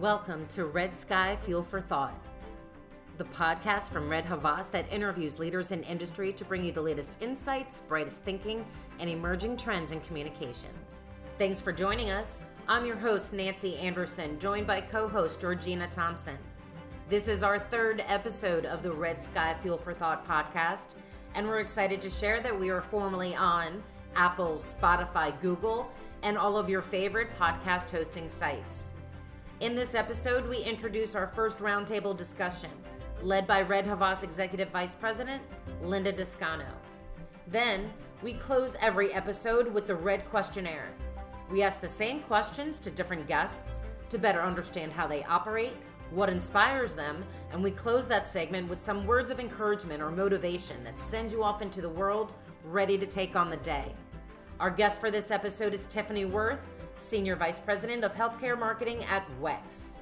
Welcome to Red Sky Fuel for Thought, the podcast from Red Havas that interviews leaders in industry to bring you the latest insights, brightest thinking, and emerging trends in communications. Thanks for joining us. I'm your host, Nancy Anderson, joined by co host Georgina Thompson. This is our third episode of the Red Sky Fuel for Thought podcast, and we're excited to share that we are formally on Apple, Spotify, Google, and all of your favorite podcast hosting sites. In this episode, we introduce our first roundtable discussion, led by Red Havas Executive Vice President, Linda Descano. Then, we close every episode with the Red Questionnaire. We ask the same questions to different guests to better understand how they operate, what inspires them, and we close that segment with some words of encouragement or motivation that sends you off into the world ready to take on the day. Our guest for this episode is Tiffany Worth, Senior Vice President of Healthcare Marketing at WEX.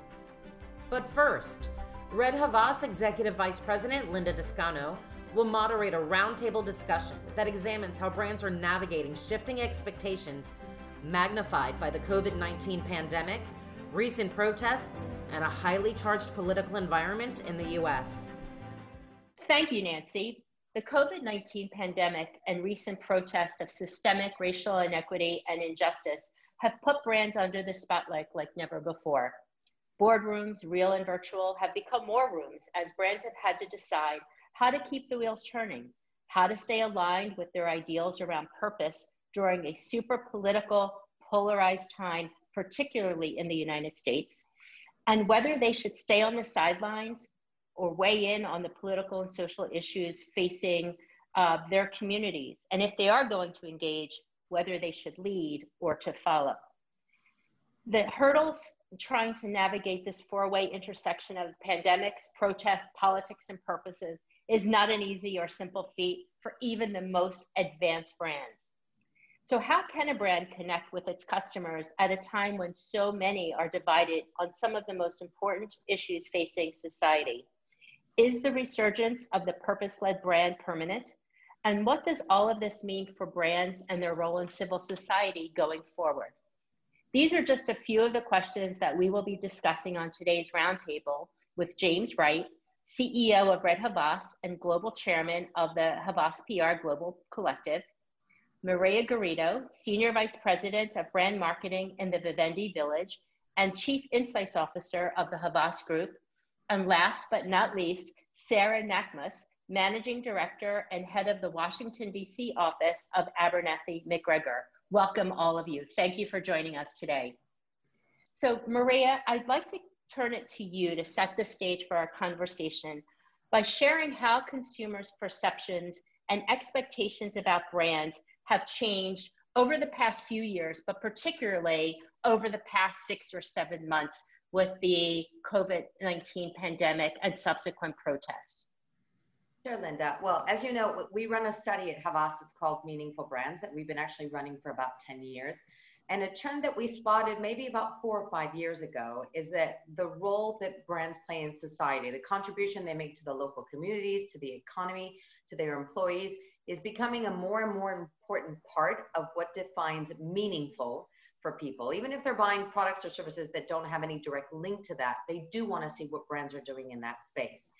But first, Red Havas Executive Vice President Linda Descano will moderate a roundtable discussion that examines how brands are navigating shifting expectations magnified by the COVID 19 pandemic, recent protests, and a highly charged political environment in the U.S. Thank you, Nancy. The COVID 19 pandemic and recent protests of systemic racial inequity and injustice have put brands under the spotlight like never before. Boardrooms, real and virtual, have become war rooms as brands have had to decide how to keep the wheels turning, how to stay aligned with their ideals around purpose during a super political, polarized time, particularly in the United States, and whether they should stay on the sidelines or weigh in on the political and social issues facing uh, their communities. And if they are going to engage, whether they should lead or to follow. The hurdles trying to navigate this four way intersection of pandemics, protests, politics, and purposes is not an easy or simple feat for even the most advanced brands. So, how can a brand connect with its customers at a time when so many are divided on some of the most important issues facing society? Is the resurgence of the purpose led brand permanent? And what does all of this mean for brands and their role in civil society going forward? These are just a few of the questions that we will be discussing on today's roundtable with James Wright, CEO of Red Havas and Global Chairman of the Havas PR Global Collective, Maria Garrido, Senior Vice President of Brand Marketing in the Vivendi Village and Chief Insights Officer of the Havas Group, and last but not least, Sarah Nachmas, Managing Director and Head of the Washington, D.C. office of Abernathy MacGregor. Welcome, all of you. Thank you for joining us today. So, Maria, I'd like to turn it to you to set the stage for our conversation by sharing how consumers' perceptions and expectations about brands have changed over the past few years, but particularly over the past six or seven months with the COVID 19 pandemic and subsequent protests. Sure, Linda. Well, as you know, we run a study at Havas. It's called Meaningful Brands that we've been actually running for about 10 years. And a trend that we spotted maybe about four or five years ago is that the role that brands play in society, the contribution they make to the local communities, to the economy, to their employees, is becoming a more and more important part of what defines meaningful for people. Even if they're buying products or services that don't have any direct link to that, they do want to see what brands are doing in that space.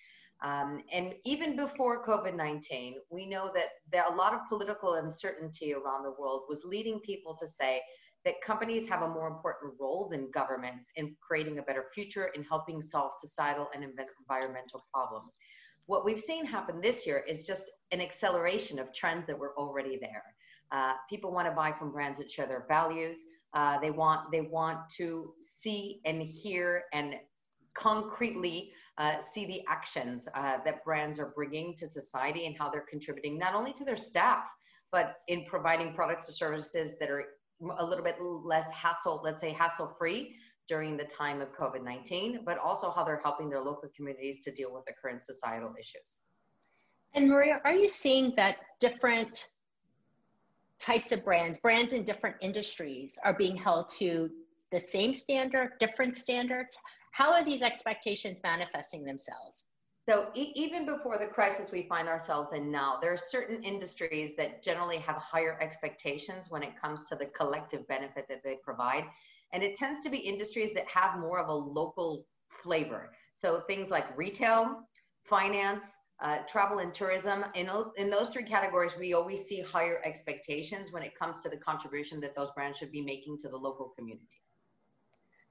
Um, and even before COVID 19, we know that there, a lot of political uncertainty around the world was leading people to say that companies have a more important role than governments in creating a better future and helping solve societal and environmental problems. What we've seen happen this year is just an acceleration of trends that were already there. Uh, people want to buy from brands that share their values. Uh, they want they want to see and hear and concretely uh, see the actions uh, that brands are bringing to society and how they're contributing not only to their staff, but in providing products or services that are a little bit less hassle, let's say hassle free during the time of COVID 19, but also how they're helping their local communities to deal with the current societal issues. And Maria, are you seeing that different types of brands, brands in different industries, are being held to the same standard, different standards? How are these expectations manifesting themselves? So e- even before the crisis we find ourselves in now, there are certain industries that generally have higher expectations when it comes to the collective benefit that they provide. And it tends to be industries that have more of a local flavor. So things like retail, finance, uh, travel and tourism. In, in those three categories, we always see higher expectations when it comes to the contribution that those brands should be making to the local community.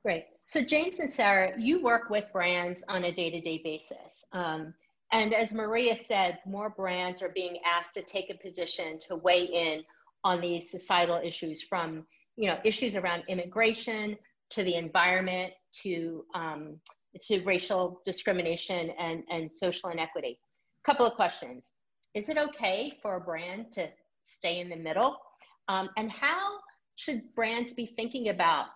Great. So James and Sarah, you work with brands on a day-to-day basis. Um, and as Maria said, more brands are being asked to take a position to weigh in on these societal issues from, you know, issues around immigration to the environment to, um, to racial discrimination and, and social inequity. Couple of questions. Is it okay for a brand to stay in the middle? Um, and how should brands be thinking about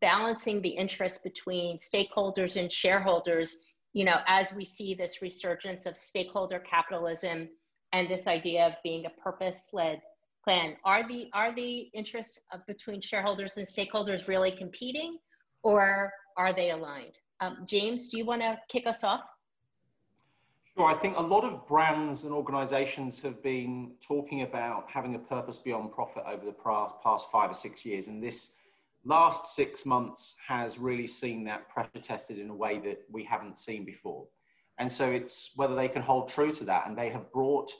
balancing the interest between stakeholders and shareholders, you know, as we see this resurgence of stakeholder capitalism and this idea of being a purpose-led plan. Are the are the interests of, between shareholders and stakeholders really competing, or are they aligned? Um, James, do you want to kick us off? Sure. I think a lot of brands and organizations have been talking about having a purpose beyond profit over the past five or six years. And this last six months has really seen that pressure tested in a way that we haven't seen before. And so it's whether they can hold true to that. And they have brought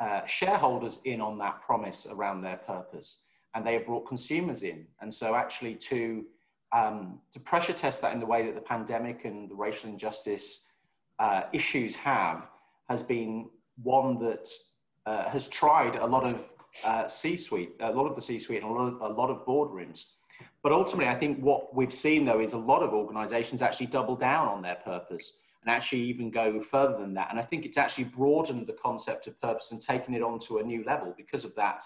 uh, shareholders in on that promise around their purpose. And they have brought consumers in. And so actually to, um, to pressure test that in the way that the pandemic and the racial injustice uh, issues have has been one that uh, has tried a lot of uh, C-suite, a lot of the C-suite and a lot of, a lot of boardrooms. But ultimately, I think what we've seen though is a lot of organizations actually double down on their purpose and actually even go further than that. And I think it's actually broadened the concept of purpose and taken it onto a new level because of that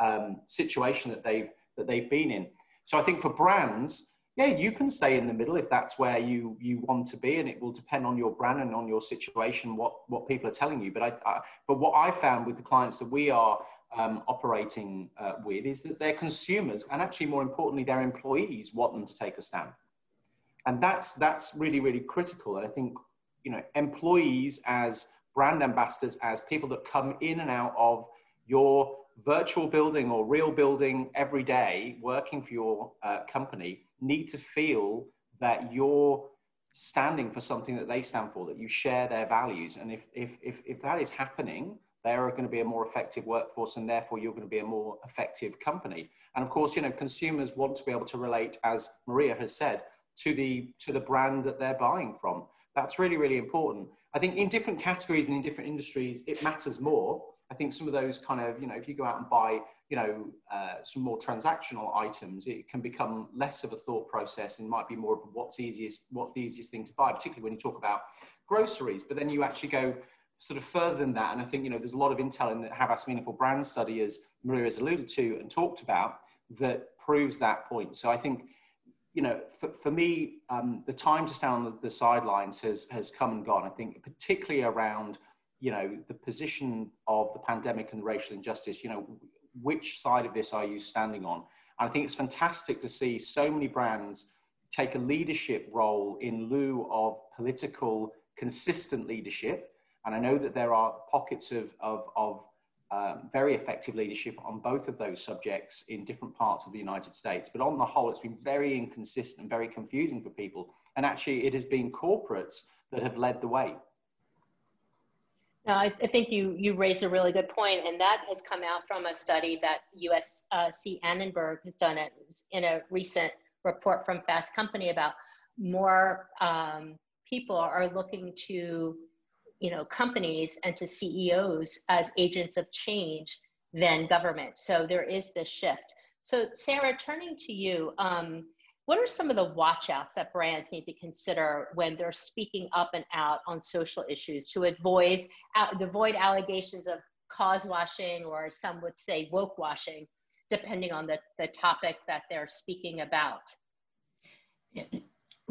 um, situation that they've that they've been in. So I think for brands, yeah, you can stay in the middle if that's where you you want to be, and it will depend on your brand and on your situation what what people are telling you. But I, I but what I found with the clients that we are um, operating uh, with is that their consumers and actually more importantly their employees want them to take a stand. And that's that's really really critical. And i think you know employees as brand ambassadors as people that come in and out of your virtual building or real building every day working for your uh, company need to feel that you're standing for something that they stand for that you share their values. And if if if, if that is happening they're going to be a more effective workforce and therefore you're going to be a more effective company. And of course you know consumers want to be able to relate as maria has said to the to the brand that they're buying from. That's really really important. I think in different categories and in different industries it matters more. I think some of those kind of you know if you go out and buy you know uh, some more transactional items it can become less of a thought process and might be more of what's easiest what's the easiest thing to buy particularly when you talk about groceries. But then you actually go sort of further than that, and I think you know there's a lot of intel in the Havas Meaningful Brand Study, as Maria has alluded to and talked about, that proves that point. So I think you know for, for me, um, the time to stand on the, the sidelines has has come and gone. I think particularly around you know the position of the pandemic and racial injustice. You know which side of this are you standing on? And I think it's fantastic to see so many brands take a leadership role in lieu of political consistent leadership and I know that there are pockets of, of, of um, very effective leadership on both of those subjects in different parts of the United States. But on the whole, it's been very inconsistent and very confusing for people. And actually, it has been corporates that have led the way. I, I think you, you raised a really good point, and that has come out from a study that USC uh, Annenberg has done it in a recent report from Fast Company about more um, people are looking to you know, companies and to CEOs as agents of change than government. So there is this shift. So Sarah, turning to you, um, what are some of the watchouts that brands need to consider when they're speaking up and out on social issues to avoid, avoid allegations of cause washing or some would say woke washing, depending on the, the topic that they're speaking about?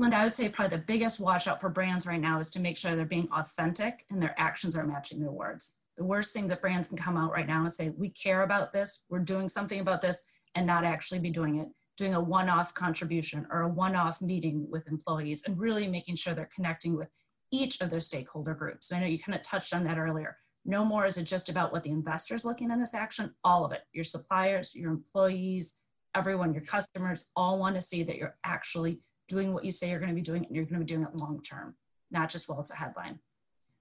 Linda, I would say probably the biggest watch out for brands right now is to make sure they're being authentic and their actions are matching their words. The worst thing that brands can come out right now and say, we care about this, we're doing something about this, and not actually be doing it, doing a one off contribution or a one off meeting with employees, and really making sure they're connecting with each of their stakeholder groups. I know you kind of touched on that earlier. No more is it just about what the investor's looking in this action, all of it your suppliers, your employees, everyone, your customers all want to see that you're actually doing what you say you're going to be doing and you're going to be doing it long term, not just while it's a headline.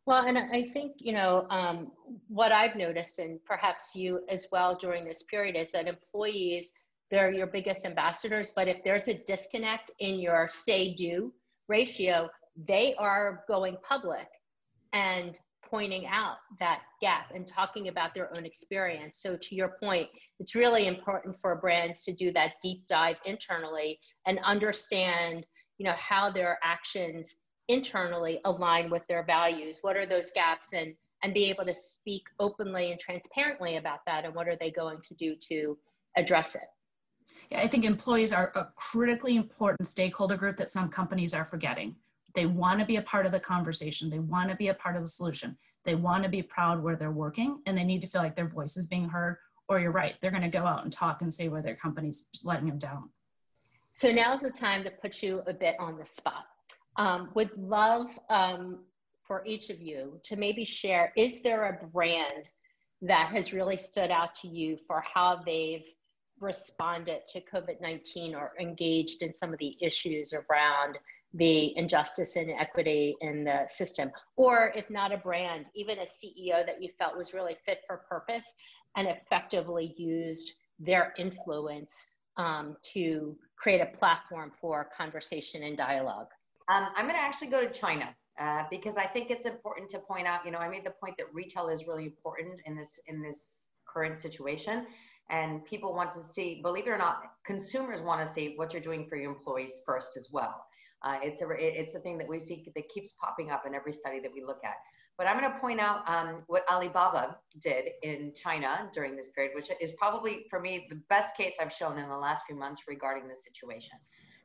Well, and I think, you know, um, what I've noticed, and perhaps you as well during this period, is that employees, they're your biggest ambassadors, but if there's a disconnect in your say do ratio, they are going public and pointing out that gap and talking about their own experience. So to your point, it's really important for brands to do that deep dive internally and understand, you know, how their actions internally align with their values. What are those gaps and and be able to speak openly and transparently about that and what are they going to do to address it. Yeah, I think employees are a critically important stakeholder group that some companies are forgetting. They want to be a part of the conversation. They want to be a part of the solution. They want to be proud where they're working and they need to feel like their voice is being heard. Or you're right, they're going to go out and talk and say where their company's letting them down. So now's the time to put you a bit on the spot. Um, would love um, for each of you to maybe share is there a brand that has really stood out to you for how they've responded to COVID 19 or engaged in some of the issues around the injustice and equity in the system? Or if not a brand, even a CEO that you felt was really fit for purpose and effectively used their influence um, to create a platform for conversation and dialogue? Um, I'm going to actually go to China. Uh, because I think it's important to point out, you know, I made the point that retail is really important in this in this current situation, and people want to see, believe it or not, consumers want to see what you're doing for your employees first as well. Uh, it's a it's a thing that we see that keeps popping up in every study that we look at. But I'm going to point out um, what Alibaba did in China during this period, which is probably for me the best case I've shown in the last few months regarding this situation.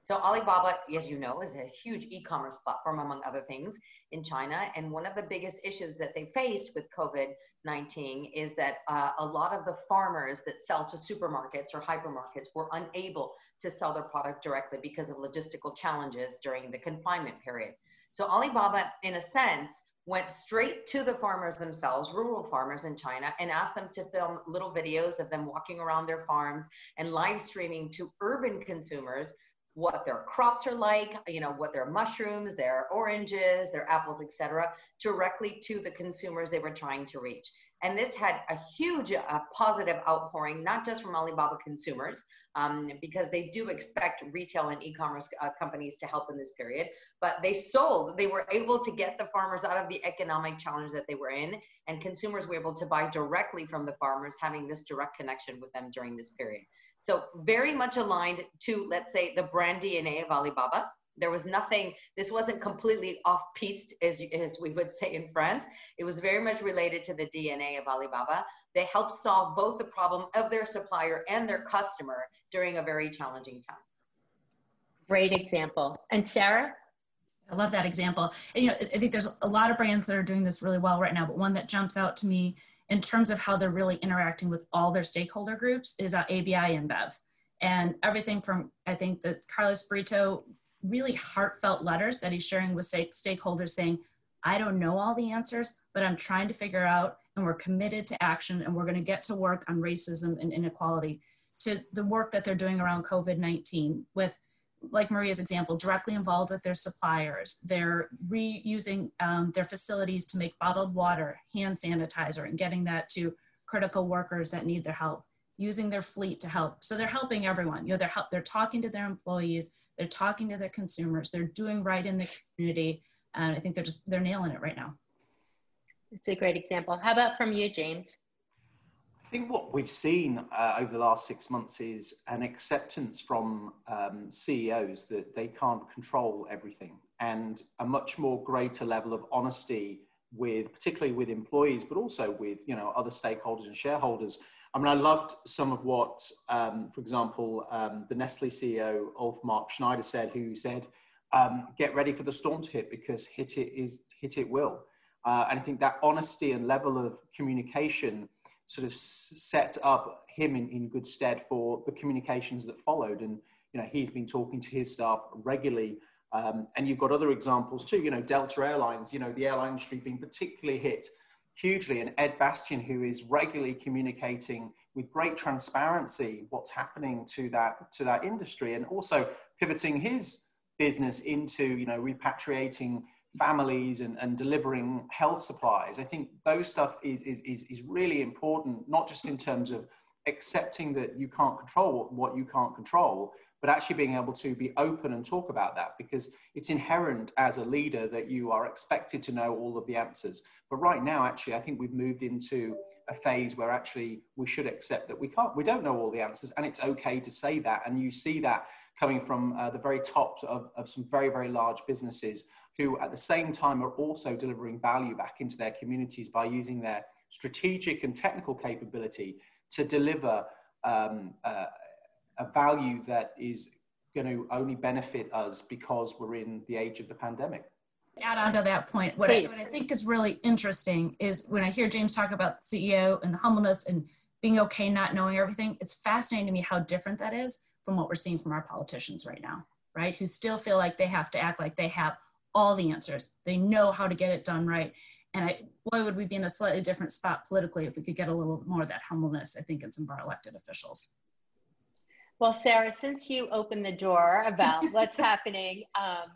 So Alibaba, as you know, is a huge e-commerce platform, among other things, in China. And one of the biggest issues that they faced with COVID-19 is that uh, a lot of the farmers that sell to supermarkets or hypermarkets were unable to sell their product directly because of logistical challenges during the confinement period. So Alibaba, in a sense, went straight to the farmers themselves, rural farmers in China, and asked them to film little videos of them walking around their farms and live streaming to urban consumers what their crops are like, you know, what their mushrooms, their oranges, their apples, etc., directly to the consumers they were trying to reach. And this had a huge uh, positive outpouring, not just from Alibaba consumers, um, because they do expect retail and e-commerce uh, companies to help in this period, but they sold. They were able to get the farmers out of the economic challenge that they were in, and consumers were able to buy directly from the farmers, having this direct connection with them during this period. So very much aligned to, let's say, the brand DNA of Alibaba. There was nothing, this wasn't completely off piste, as, as we would say in France. It was very much related to the DNA of Alibaba. They helped solve both the problem of their supplier and their customer during a very challenging time. Great example. And Sarah? I love that example. And, you know, I think there's a lot of brands that are doing this really well right now, but one that jumps out to me in terms of how they're really interacting with all their stakeholder groups is uh, ABI InBev. And everything from, I think, the Carlos Brito really heartfelt letters that he's sharing with stakeholders saying, I don't know all the answers, but I'm trying to figure out, and we're committed to action, and we're going to get to work on racism and inequality, to the work that they're doing around COVID 19 with like Maria's example, directly involved with their suppliers. They're reusing um, their facilities to make bottled water, hand sanitizer, and getting that to critical workers that need their help. Using their fleet to help. So they're helping everyone. You know, they're help, they're talking to their employees, they're talking to their consumers, they're doing right in the community. And I think they're just they're nailing it right now. It's a great example. How about from you, James? Think what we've seen uh, over the last six months is an acceptance from um, CEOs that they can't control everything and a much more greater level of honesty with particularly with employees but also with you know other stakeholders and shareholders. I mean i loved some of what um, for example um, the nestle ceo ulf mark schneider said who said um, get ready for the storm to hit because hit it is hit it will. Uh, and i think that honesty and level of communication sort of set up him in, in good stead for the communications that followed. And, you know, he's been talking to his staff regularly. Um, and you've got other examples too, you know, Delta Airlines, you know, the airline industry being particularly hit hugely. And Ed Bastian, who is regularly communicating with great transparency what's happening to that to that industry and also pivoting his business into you know repatriating families and, and delivering health supplies. I think those stuff is, is is really important not just in terms of accepting that you can't control what you can't control but actually being able to be open and talk about that because it's inherent as a leader that you are expected to know all of the answers. But right now actually i think we've moved into a phase where actually we should accept that we can't we don't know all the answers and it's okay to say that. And you see that coming from uh, the very top of, of some very very large businesses who at the same time are also delivering value back into their communities by using their strategic and technical capability to deliver um, uh, a value that is going to only benefit us because we're in the age of the pandemic add on to that point, what I, what I, think is really interesting is when I hear James talk about CEO and the humbleness and being okay not knowing everything, it's fascinating to me how different that is from what we're seeing from our politicians right now, right? Who still feel like they have to act like they have all the answers. They know how to get it done right. And I, boy, would we be in a slightly different spot politically if we could get a little more of that humbleness, I think, in some of our elected officials. Well, Sarah, since you opened the door about what's happening um,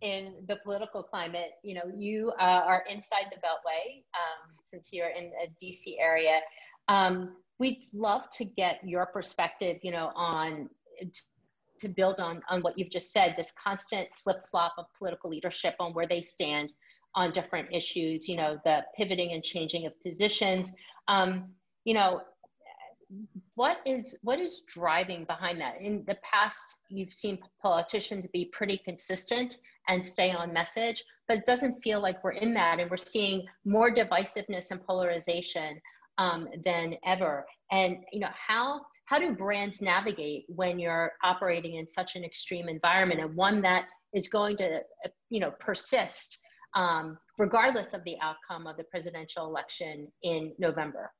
in the political climate, you know, you uh, are inside the Beltway um, since you're in a DC area. Um, we'd love to get your perspective, you know, on to build on on what you've just said. This constant flip flop of political leadership on where they stand on different issues. You know, the pivoting and changing of positions. Um, you know, what is what is driving behind that in the past you've seen politicians be pretty consistent and stay on message but it doesn't feel like we're in that and we're seeing more divisiveness and polarization um, than ever and you know how how do brands navigate when you're operating in such an extreme environment and one that is going to you know persist um, regardless of the outcome of the presidential election in november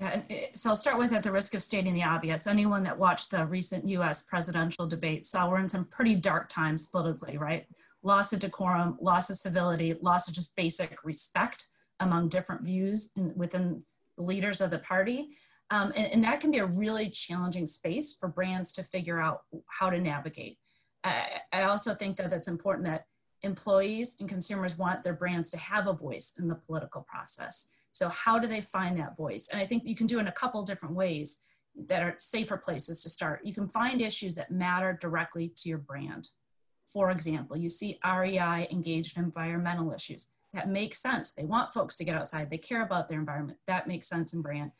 yeah, so I'll start with at the risk of stating the obvious. Anyone that watched the recent US presidential debate saw we're in some pretty dark times politically, right? Loss of decorum, loss of civility, loss of just basic respect among different views in, within leaders of the party. Um, and, and, that can be a really challenging space for brands to figure out how to navigate. I, I also think that it's important that employees and consumers want their brands to have a voice in the political process. So how do they find that voice? And I think you can do it in a couple different ways that are safer places to start. You can find issues that matter directly to your brand. For example, you see REI engaged in environmental issues. That makes sense. They want folks to get outside. They care about their environment. That makes sense in brand.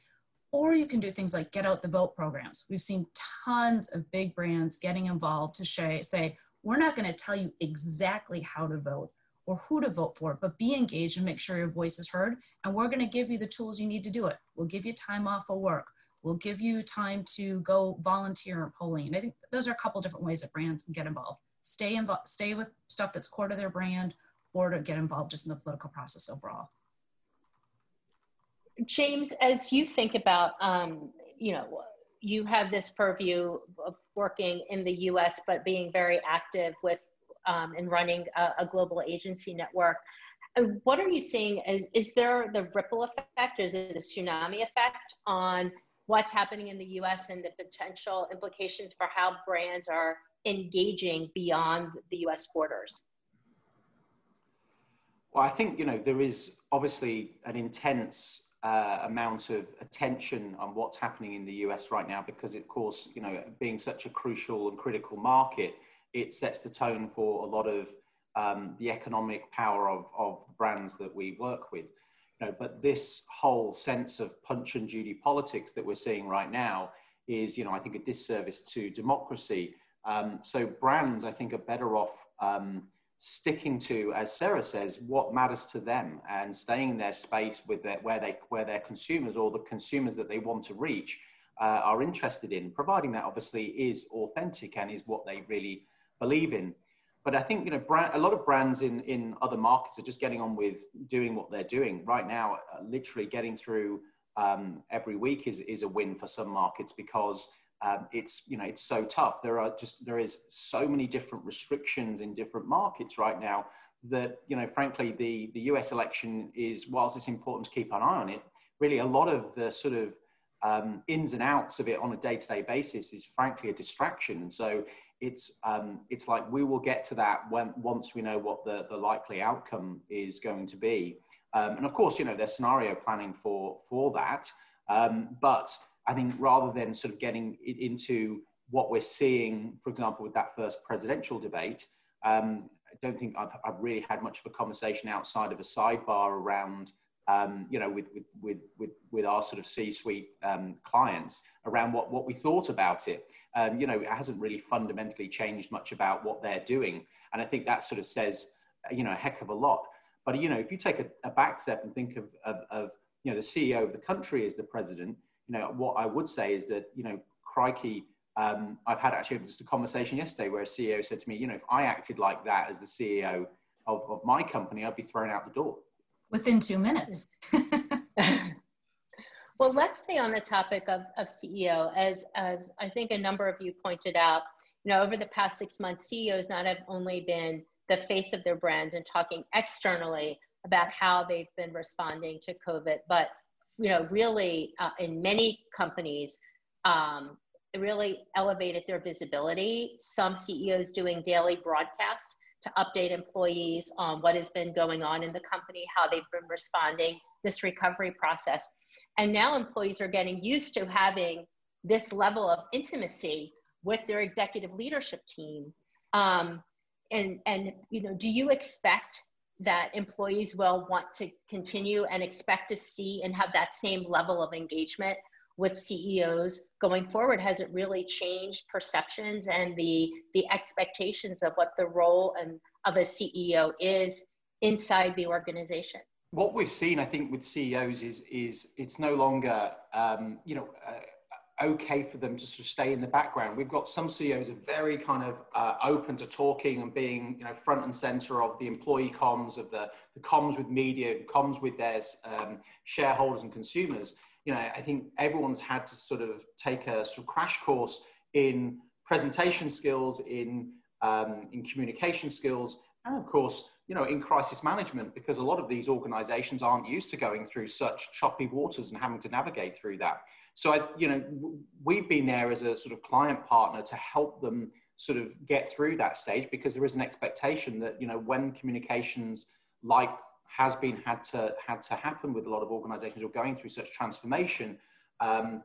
Or you can do things like get out the vote programs. We've seen tons of big brands getting involved to say, we're not going to tell you exactly how to vote or who to vote for, but be engaged and make sure your voice is heard. And we're going to give you the tools you need to do it. We'll give you time off of work. We'll give you time to go volunteer in polling. And I think those are a couple different ways that brands can get involved. Stay involved, stay with stuff that's core to their brand, or to get involved just in the political process overall. James, as you think about, um, you know, you have this purview of working in the U.S., but being very active with um, and running a, a, global agency network. what are you seeing? Is, is there the ripple effect? Is it a tsunami effect on what's happening in the US and the potential implications for how brands are engaging beyond the US borders? Well, I think, you know, there is obviously an intense uh, amount of attention on what's happening in the US right now because, of course, you know, being such a crucial and critical market, it sets the tone for a lot of um, the economic power of, of brands that we work with. You know, but this whole sense of punch and judy politics that we're seeing right now is, you know, I think a disservice to democracy. Um, so brands, I think, are better off um, sticking to, as Sarah says, what matters to them and staying in their space with their, where they where their consumers or the consumers that they want to reach uh, are interested in, providing that obviously is authentic and is what they really believe in. But I think you know brand, a lot of brands in in other markets are just getting on with doing what they're doing right now. Uh, literally getting through um, every week is is a win for some markets because um, it's you know it's so tough. There are just there is so many different restrictions in different markets right now that you know frankly the the U.S. election is whilst it's important to keep an eye on it, really a lot of the sort of um, ins and outs of it on a day-to-day basis is frankly a distraction. So it's um, it's like we will get to that when once we know what the the likely outcome is going to be. Um, and of course, you know, there's scenario planning for for that. Um, but I think rather than sort of getting into what we're seeing, for example, with that first presidential debate, um, I don't think I've, I've really had much of a conversation outside of a sidebar around um, you know, with, with, with, with, our sort of C-suite um, clients around what, what we thought about it. Um, you know, it hasn't really fundamentally changed much about what they're doing. And I think that sort of says, you know, a heck of a lot. But, you know, if you take a, a back step and think of, of, of, you know, the CEO of the country as the president, you know, what I would say is that, you know, crikey, um, I've had actually just a conversation yesterday where a CEO said to me, you know, if I acted like that as the CEO of, of my company, I'd be thrown out the door within two minutes. well, let's stay on the topic of, of CEO. As, as I think a number of you pointed out, you know, over the past six months, CEOs not have only been the face of their brands and talking externally about how they've been responding to COVID, but you know, really uh, in many companies, um, really elevated their visibility. Some CEOs doing daily broadcasts to update employees on what has been going on in the company, how they've been responding, this recovery process. And now employees are getting used to having this level of intimacy with their executive leadership team. Um, and, and, you know, do you expect that employees will want to continue and expect to see and have that same level of engagement with CEOs going forward? Has it really changed perceptions and the, the expectations of what the role and, of a CEO is inside the organization? What we've seen, I think, with CEOs is, is it's no longer, um, you know, uh, okay for them to sort of stay in the background. We've got some CEOs are very kind of uh, open to talking and being, you know, front and center of the employee comms, of the, the comms with media, comms with their um, shareholders and consumers you know, I think everyone's had to sort of take a sort of crash course in presentation skills, in um, in communication skills, and of course, you know, in crisis management, because a lot of these organizations aren't used to going through such choppy waters and having to navigate through that. So, I, you know, we've been there as a sort of client partner to help them sort of get through that stage because there is an expectation that, you know, when communications like has been had to had to happen with a lot of organizations who are going through such transformation um,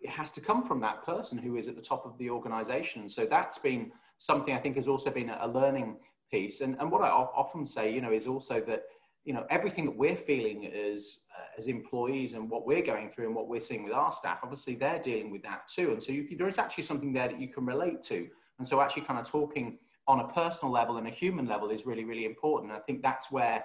it has to come from that person who is at the top of the organization. So that's been something i think has also been a learning piece. And, and what i often say you know is also that you know everything that we're feeling as uh, as employees and what we're going through and what we're seeing with our staff obviously they're dealing with that too. And so you, there is actually something there that you can relate to. And so actually kind of talking on a personal level and a human level is really really important. And i think that's where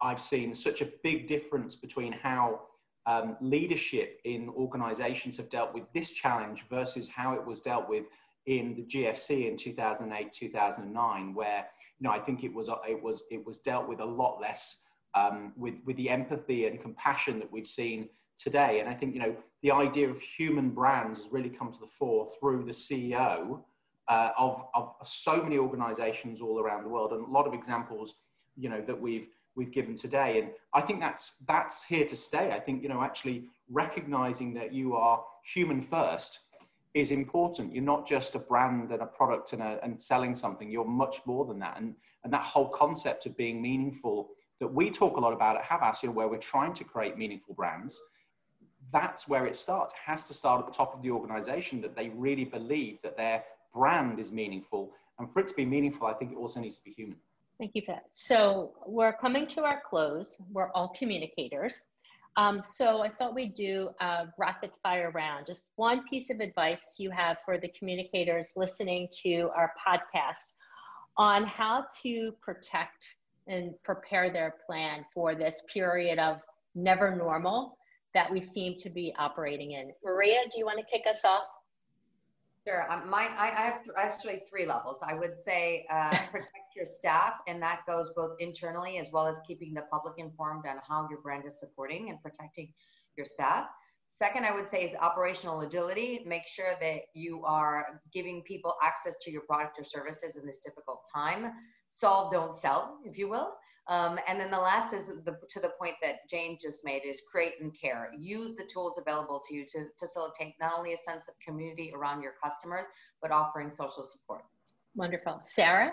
I've seen such a big difference between how um, leadership in organizations have dealt with this challenge versus how it was dealt with in the GFC in 2008, 2009, where you know I think it was it was it was dealt with a lot less um, with with the empathy and compassion that we've seen today. And I think you know the idea of human brands has really come to the fore through the CEO uh, of of so many organizations all around the world, and a lot of examples you know that we've we've given today. And I think that's that's here to stay. I think you know actually recognizing that you are human first is important. You're not just a brand and a product and, a, and selling something. You're much more than that. And and that whole concept of being meaningful that we talk a lot about at Havas, you where we're trying to create meaningful brands. That's where it starts. It has to start at the top of the organization that they really believe that their brand is meaningful. And for it to be meaningful, I think it also needs to be human. Thank you for that. So we're coming to our close. We're all communicators. Um, so I thought we'd do a rapid fire round. Just one piece of advice you have for the communicators listening to our podcast on how to protect and prepare their plan for this period of never normal that we seem to be operating in. Maria, do you want to kick us off? Sure. Um, mine, I, I have th- actually three levels. I would say uh, protect your staff, and that goes both internally as well as keeping the public informed on how your brand is supporting and protecting your staff. Second, I would say is operational agility. Make sure that you are giving people access to your product or services in this difficult time. Solve, don't sell, if you will. Um, and then the last is the, to the point that Jane just made is create and care. Use the tools available to you to facilitate not only a sense of community around your customers, but offering social support. Wonderful. Sarah?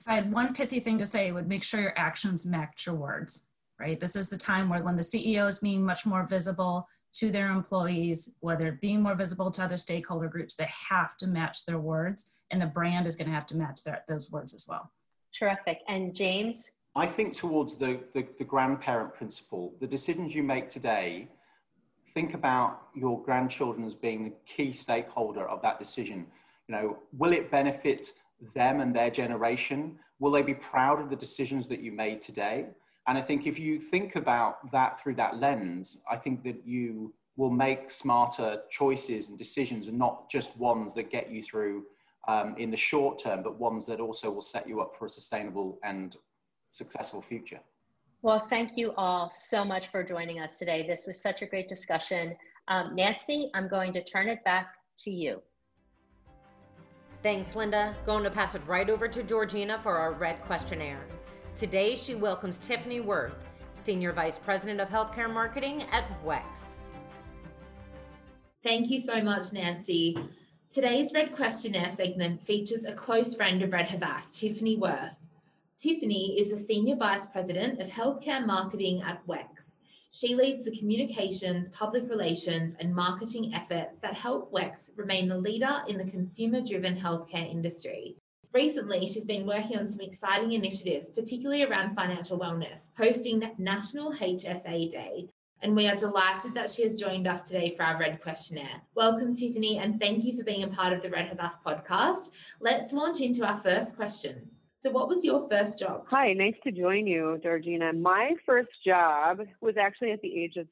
If I had one pithy thing to say, it would make sure your actions match your words, right? This is the time where when the CEO is being much more visible to their employees, whether being more visible to other stakeholder groups, they have to match their words and the brand is going to have to match their, those words as well. Terrific. And James? I think towards the, the, the, grandparent principle, the decisions you make today, think about your grandchildren as being the key stakeholder of that decision. You know, will it benefit them and their generation? Will they be proud of the decisions that you made today? And I think if you think about that through that lens, I think that you will make smarter choices and decisions and not just ones that get you through um, in the short term, but ones that also will set you up for a sustainable and successful future. Well, thank you all so much for joining us today. This was such a great discussion. Um, Nancy, I'm going to turn it back to you. Thanks, Linda. Going to pass it right over to Georgina for our red questionnaire. Today, she welcomes Tiffany Worth, Senior Vice President of Healthcare Marketing at WEX. Thank you so much, Nancy. Today's Red Questionnaire segment features a close friend of Red Havas, Tiffany Worth. Tiffany is the Senior Vice President of Healthcare Marketing at WEX. She leads the communications, public relations, and marketing efforts that help WEX remain the leader in the consumer driven healthcare industry. Recently, she's been working on some exciting initiatives, particularly around financial wellness, hosting National HSA Day, and we are delighted that she has joined us today for our Red Questionnaire. Welcome, Tiffany, and thank you for being a part of the Red Havas podcast. Let's launch into our first question. So, what was your first job? Hi, nice to join you, Georgina. My first job was actually at the age of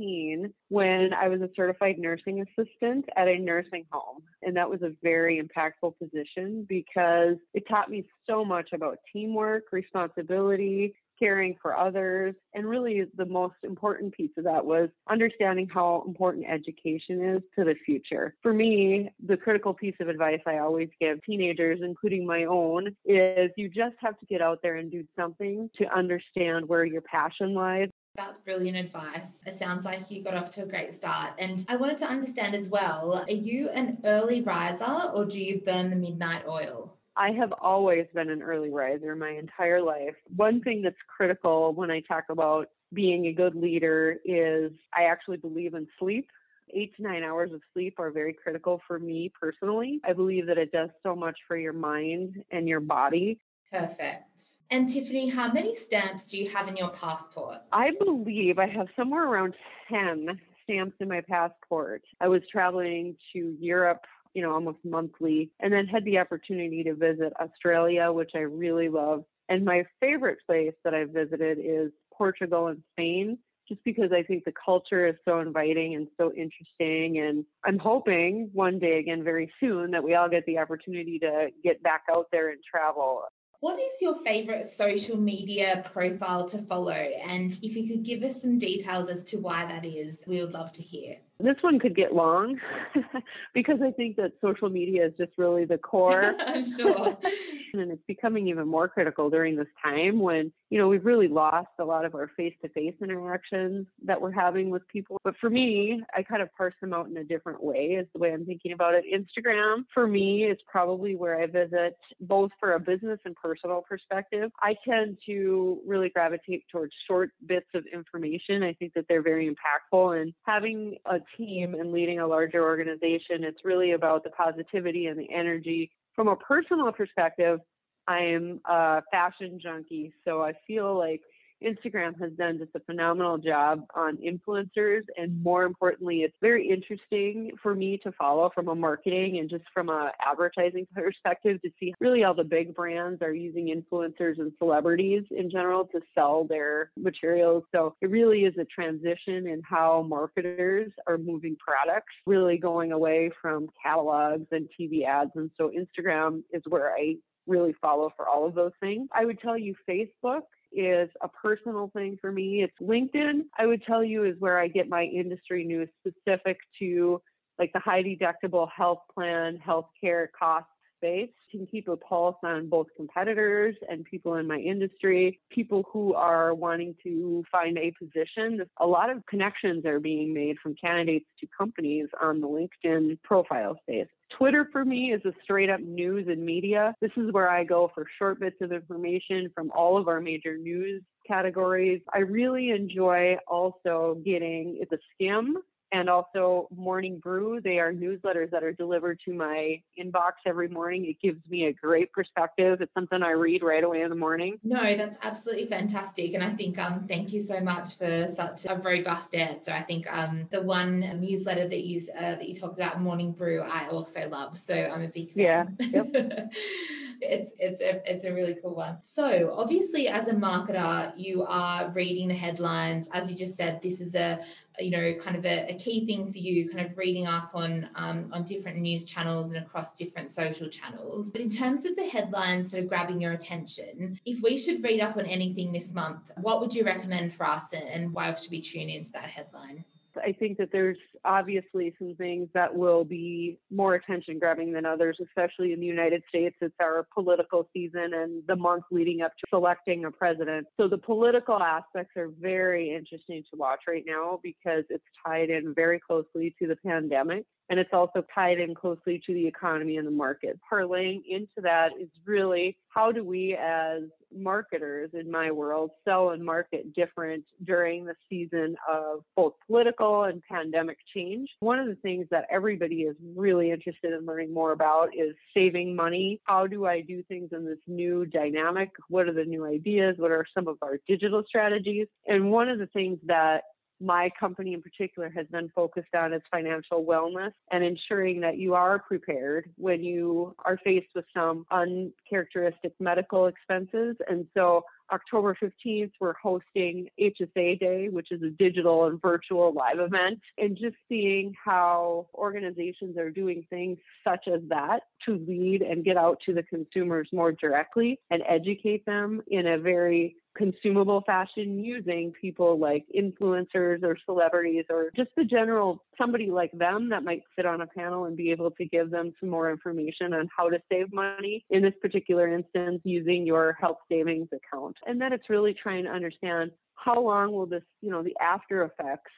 16 when I was a certified nursing assistant at a nursing home. And that was a very impactful position because it taught me so much about teamwork, responsibility, caring for others. And really, the most important piece of that was understanding how important education is to the future. For me, the critical piece of advice I always give teenagers, including my own, is you just have to get out there and do something to understand where your passion lies. That's brilliant advice. It sounds like you got off to a great start. And I wanted to understand as well are you an early riser or do you burn the midnight oil? I have always been an early riser my entire life. One thing that's critical when I talk about being a good leader is I actually believe in sleep. Eight to nine hours of sleep are very critical for me personally. I believe that it does so much for your mind and your body. Perfect. And Tiffany, how many stamps do you have in your passport? I believe I have somewhere around 10 stamps in my passport. I was traveling to Europe you know, almost monthly, and then had the opportunity to visit Australia, which I really love. And my favorite place that I've visited is Portugal and Spain, just because I think the culture is so inviting and so interesting. And I'm hoping one day, again, very soon, that we all get the opportunity to get back out there and travel. What is your favorite social media profile to follow? And if you could give us some details as to why that is, we would love to hear. This one could get long because I think that social media is just really the core. I'm sure. and it's becoming even more critical during this time when, you know, we've really lost a lot of our face to face interactions that we're having with people. But for me, I kind of parse them out in a different way, is the way I'm thinking about it. Instagram, for me, is probably where I visit both for a business and personal perspective. I tend to really gravitate towards short bits of information. I think that they're very impactful and having a team and leading a larger organization, it's really about the positivity and the energy. From a personal perspective, I'm a fashion junkie, so I feel like Instagram has done just a phenomenal job on influencers. And more importantly, it's very interesting for me to follow from a marketing and just from a advertising perspective to see really all the big brands are using influencers and celebrities in general to sell their materials. So it really is a transition in how marketers are moving products, really going away from catalogs and TV ads. And so Instagram is where I really follow for all of those things. I would tell you Facebook is a personal thing for me. It's LinkedIn, I would tell you, is where I get my industry news specific to like the high deductible health plan, healthcare costs space, can keep a pulse on both competitors and people in my industry, people who are wanting to find a position. A lot of connections are being made from candidates to companies on the LinkedIn profile space. Twitter for me is a straight up news and media. This is where I go for short bits of information from all of our major news categories. I really enjoy also getting the skim and also Morning Brew. They are newsletters that are delivered to my inbox every morning. It gives me a great perspective. It's something I read right away in the morning. No, that's absolutely fantastic. And I think um thank you so much for such a robust answer. I think um the one newsletter that you uh, that you talked about, Morning Brew, I also love. So I'm a big fan. Yeah. Yep. it's it's a it's a really cool one. So obviously, as a marketer, you are reading the headlines. As you just said, this is a you know kind of a, a key thing for you, kind of reading up on um, on different news channels and across different social channels. But in terms of the headlines that are grabbing your attention, if we should read up on anything this month, what would you recommend for us, and why should we tune into that headline? I think that there's obviously some things that will be more attention grabbing than others, especially in the United States. It's our political season and the month leading up to selecting a president. So the political aspects are very interesting to watch right now because it's tied in very closely to the pandemic and it's also tied in closely to the economy and the market. Parlaying into that is really how do we as marketers in my world sell and market different during the season of both political and pandemic change. One of the things that everybody is really interested in learning more about is saving money. How do I do things in this new dynamic? What are the new ideas? What are some of our digital strategies? And one of the things that my company in particular has been focused on is financial wellness and ensuring that you are prepared when you are faced with some uncharacteristic medical expenses. And so October 15th, we're hosting HSA Day, which is a digital and virtual live event, and just seeing how organizations are doing things such as that to lead and get out to the consumers more directly and educate them in a very consumable fashion using people like influencers or celebrities or just the general somebody like them that might sit on a panel and be able to give them some more information on how to save money in this particular instance using your health savings account. And then it's really trying to understand how long will this you know the after effects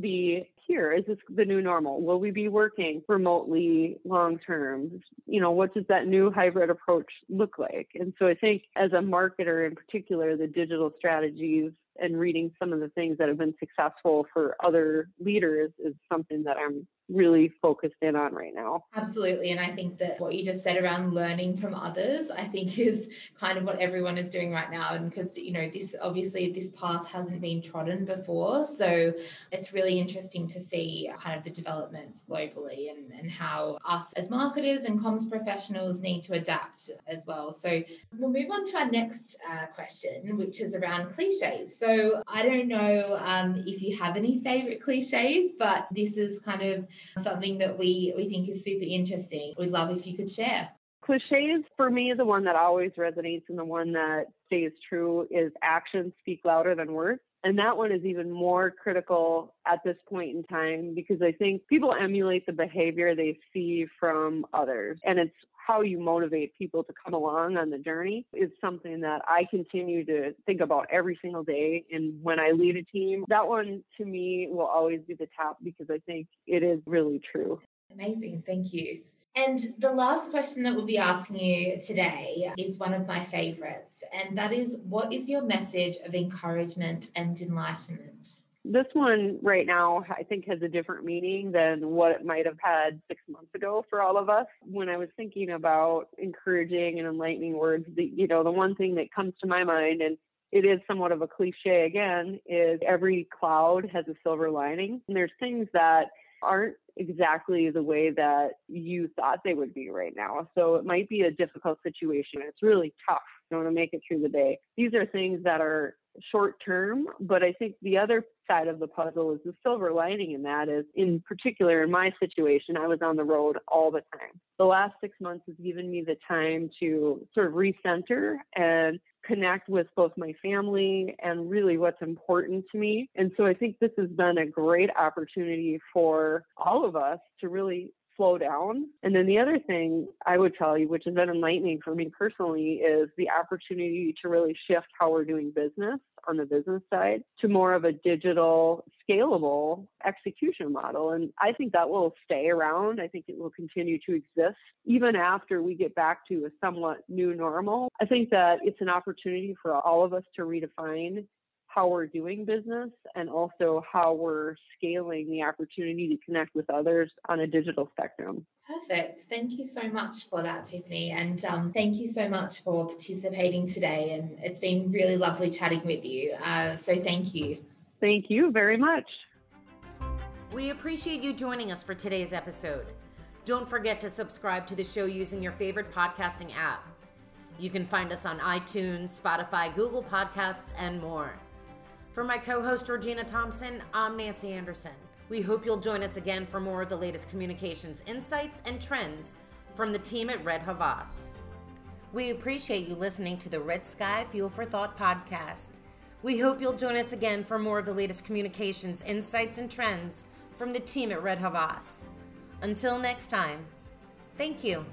be here? Is this the new normal? Will we be working remotely long term? You know, what does that new hybrid approach look like? And so I think as a marketer in particular, the digital strategies and reading some of the things that have been successful for other leaders is something that I'm really focused in on right now. Absolutely. And I think that what you just said around learning from others, I think is kind of what everyone is doing right now. And because, you know, this obviously this path hasn't been trodden before. So it's really interesting to see kind of the developments globally and, and how us as marketers and comms professionals need to adapt as well. So we'll move on to our next uh, question, which is around cliches. So I don't know um, if you have any favorite cliches, but this is kind of something that we, we think is super interesting. We'd love if you could share. Cliches for me, the one that always resonates and the one that stays true is actions speak louder than words. And that one is even more critical at this point in time because I think people emulate the behavior they see from others. And it's how you motivate people to come along on the journey is something that I continue to think about every single day. And when I lead a team, that one to me will always be the top because I think it is really true. Amazing. Thank you. And the last question that we'll be asking you today is one of my favorites, and that is what is your message of encouragement and enlightenment? This one right now, I think, has a different meaning than what it might have had six months ago for all of us. When I was thinking about encouraging and enlightening words, the, you know, the one thing that comes to my mind, and it is somewhat of a cliche again, is every cloud has a silver lining. And there's things that aren't exactly the way that you thought they would be right now. So it might be a difficult situation. It's really tough you know, to make it through the day. These are things that are short term, but I think the other side of the puzzle is the silver lining in that is in particular in my situation, I was on the road all the time. The last six months has given me the time to sort of recenter and connect with both my family and really what's important to me. And so I think this has been a great opportunity for all of us to really slow down. And then the other thing I would tell you, which has been enlightening for me personally, is the opportunity to really shift how we're doing business on the business side to more of a digital, scalable execution model. And I think that will stay around. I think it will continue to exist even after we get back to a somewhat new normal. I think that it's an opportunity for all of us to redefine how we're doing business and also how we're scaling the opportunity to connect with others on a digital spectrum. Perfect. Thank you so much for that, Tiffany. And um, thank you so much for participating today. And it's been really lovely chatting with you. Uh, so thank you. Thank you very much. We appreciate you joining us for today's episode. Don't forget to subscribe to the show using your favorite podcasting app. You can find us on iTunes, Spotify, Google Podcasts, and more. For my co host, Regina Thompson, I'm Nancy Anderson. We hope you'll join us again for more of the latest communications insights and trends from the team at Red Havas. We appreciate you listening to the Red Sky Fuel for Thought podcast. We hope you'll join us again for more of the latest communications insights and trends from the team at Red Havas. Until next time, thank you.